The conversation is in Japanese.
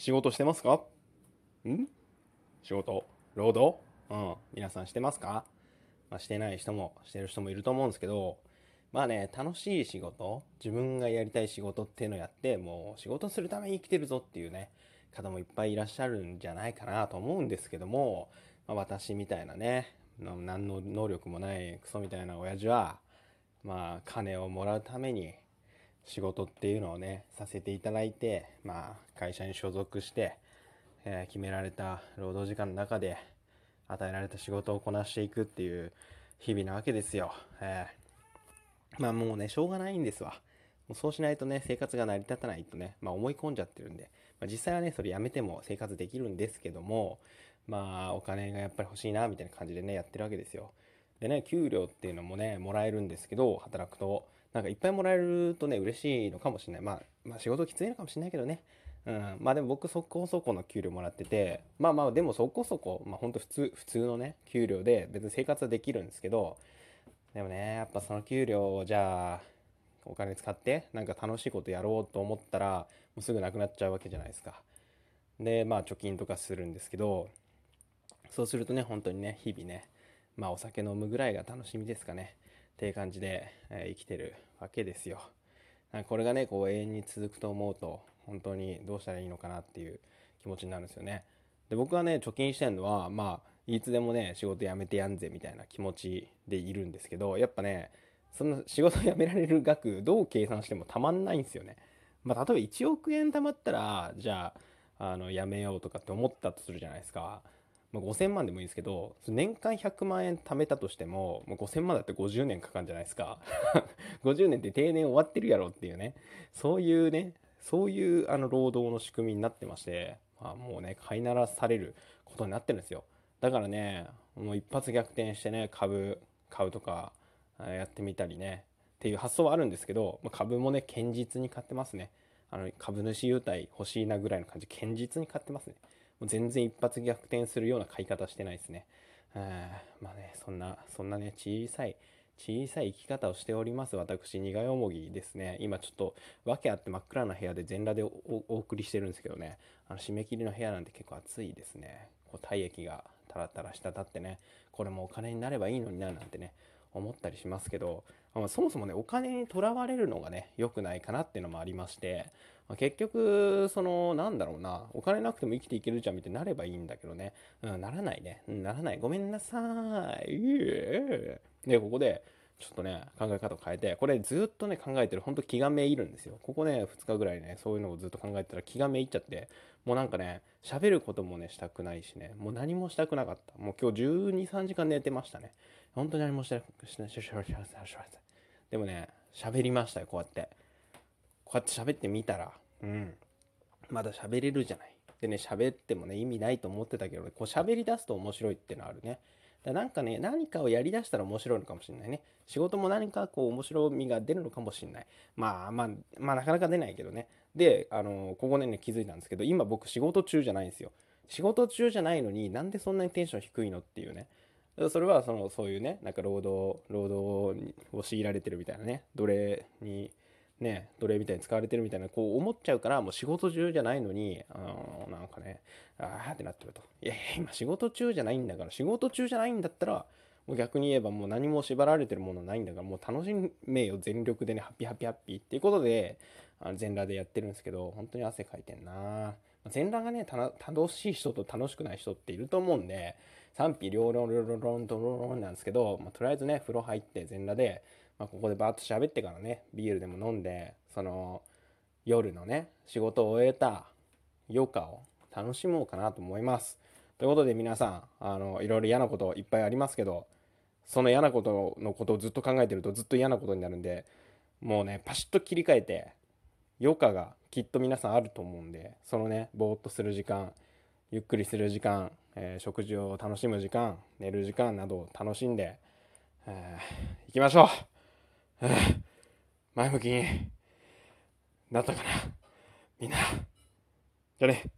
仕事してますか？ん？仕事？労働？うん。皆さんしてますか？まあ、してない人も、してる人もいると思うんですけど、まあね、楽しい仕事、自分がやりたい仕事っていうのをやって、もう仕事するために生きてるぞっていうね、方もいっぱいいらっしゃるんじゃないかなと思うんですけども、まあ、私みたいなね、何の能力もないクソみたいな親父は、まあ、金をもらうために、仕事っていうのをね、させていただいて、まあ、会社に所属して、えー、決められた労働時間の中で、与えられた仕事をこなしていくっていう日々なわけですよ。えー、まあもうね、しょうがないんですわ。もうそうしないとね、生活が成り立たないとね、まあ思い込んじゃってるんで、まあ、実際はね、それやめても生活できるんですけども、まあお金がやっぱり欲しいな、みたいな感じでね、やってるわけですよ。でね、給料っていうのもね、もらえるんですけど、働くと。なんかいっぱいもらえるとね、嬉しいのかもしれない。まあ、まあ仕事きついのかもしれないけどね。うん、まあでも僕そこそこの給料もらってて、まあまあでもそこそこ、まあほんと普通、普通のね、給料で別に生活はできるんですけど、でもね、やっぱその給料をじゃあ、お金使ってなんか楽しいことやろうと思ったら、もうすぐなくなっちゃうわけじゃないですか。で、まあ貯金とかするんですけど、そうするとね、本当にね、日々ね、まあお酒飲むぐらいが楽しみですかね。っていう感じで、えー、生きてるわけですよ。これがね、こう永遠に続くと思うと、本当にどうしたらいいのかなっていう気持ちになるんですよね。で、僕はね、貯金してるのは、まあ、いつでもね、仕事辞めてやんぜみたいな気持ちでいるんですけど、やっぱね、その仕事辞められる額、どう計算してもたまんないんですよね。まあ、例えば1億円貯まったら、じゃあ、あの、辞めようとかって思ったとするじゃないですか。まあ、5000万でもいいですけど、年間100万円貯めたとしても、もう5000万だって50年かかるんじゃないですか。50年って定年終わってるやろっていうね、そういうね、そういうあの労働の仕組みになってまして、まあ、もうね、飼いならされることになってるんですよ。だからね、もう一発逆転してね、株買うとかやってみたりね、っていう発想はあるんですけど、まあ、株もね、堅実に買ってますね。あの株主優待欲しいなぐらいの感じ、堅実に買ってますね。もう全然一発逆転するような買い方してないですね。まあね、そんな、そんなね、小さい、小さい生き方をしております私、苦よもぎですね。今ちょっと訳あって真っ暗な部屋で全裸でお送りしてるんですけどね、あの締め切りの部屋なんて結構暑いですね。こう体液がタラタラ滴ってね、これもお金になればいいのにななんてね、思ったりしますけど、まあ、そもそもね、お金にとらわれるのがね、良くないかなっていうのもありまして、まあ、結局、その、なんだろうな、お金なくても生きていけるじゃんみたいになればいいんだけどね、うん、ならないね、ならない。ごめんなさい。で、ここで、ちょっとね、考え方を変えて、これずっとね、考えてる、ほんと気がめいるんですよ。ここね、2日ぐらいね、そういうのをずっと考えてたら気がめいっちゃって、もうなんかね、喋ることもね、したくないしね、もう何もしたくなかった。もう今日12、3時間寝てましたね。本当に何もしてない。でもね、喋りましたよ、こうやって。こうやって喋ってみたら、うん。まだ喋れるじゃない。でね、喋ってもね、意味ないと思ってたけど、こう喋り出すと面白いってのあるね。だなんかね、何かをやりだしたら面白いのかもしれないね。仕事も何かこう面白みが出るのかもしれない。まあまあ、まあなかなか出ないけどね。で、あの、ここでね、気づいたんですけど、今僕仕事中じゃないんですよ。仕事中じゃないのになんでそんなにテンション低いのっていうね。それはそのそういうねなんか労働労働を強いられてるみたいなね奴隷にね奴隷みたいに使われてるみたいなこう思っちゃうからもう仕事中じゃないのにあのなんかねああってなってると。いやいや今仕事中じゃないんだから仕事中じゃないんだったらもう逆に言えばもう何も縛られてるものないんだからもう楽しめよ全力でねハッピーハッピーハッピーっていうことであの全裸でやってるんですけど本当に汗かいてんな。全裸がね楽しい人と楽しくない人っていると思うんで賛否両論、両論、ロン、ドロロンなんですけど、まあ、とりあえずね、風呂入って全裸で、まあ、ここでバーッと喋ってからね、ビールでも飲んで、その、夜のね、仕事を終えた余暇を楽しもうかなと思います。ということで皆さん、あの、いろいろ嫌なこといっぱいありますけど、その嫌なことのことをずっと考えてるとずっと嫌なことになるんで、もうね、パシッと切り替えて、余暇がきっと皆さんあると思うんで、そのね、ぼーっとする時間、ゆっくりする時間、えー、食事を楽しむ時間寝る時間などを楽しんで、えー、行きましょう、前向きになったかな。みんな。じゃあね。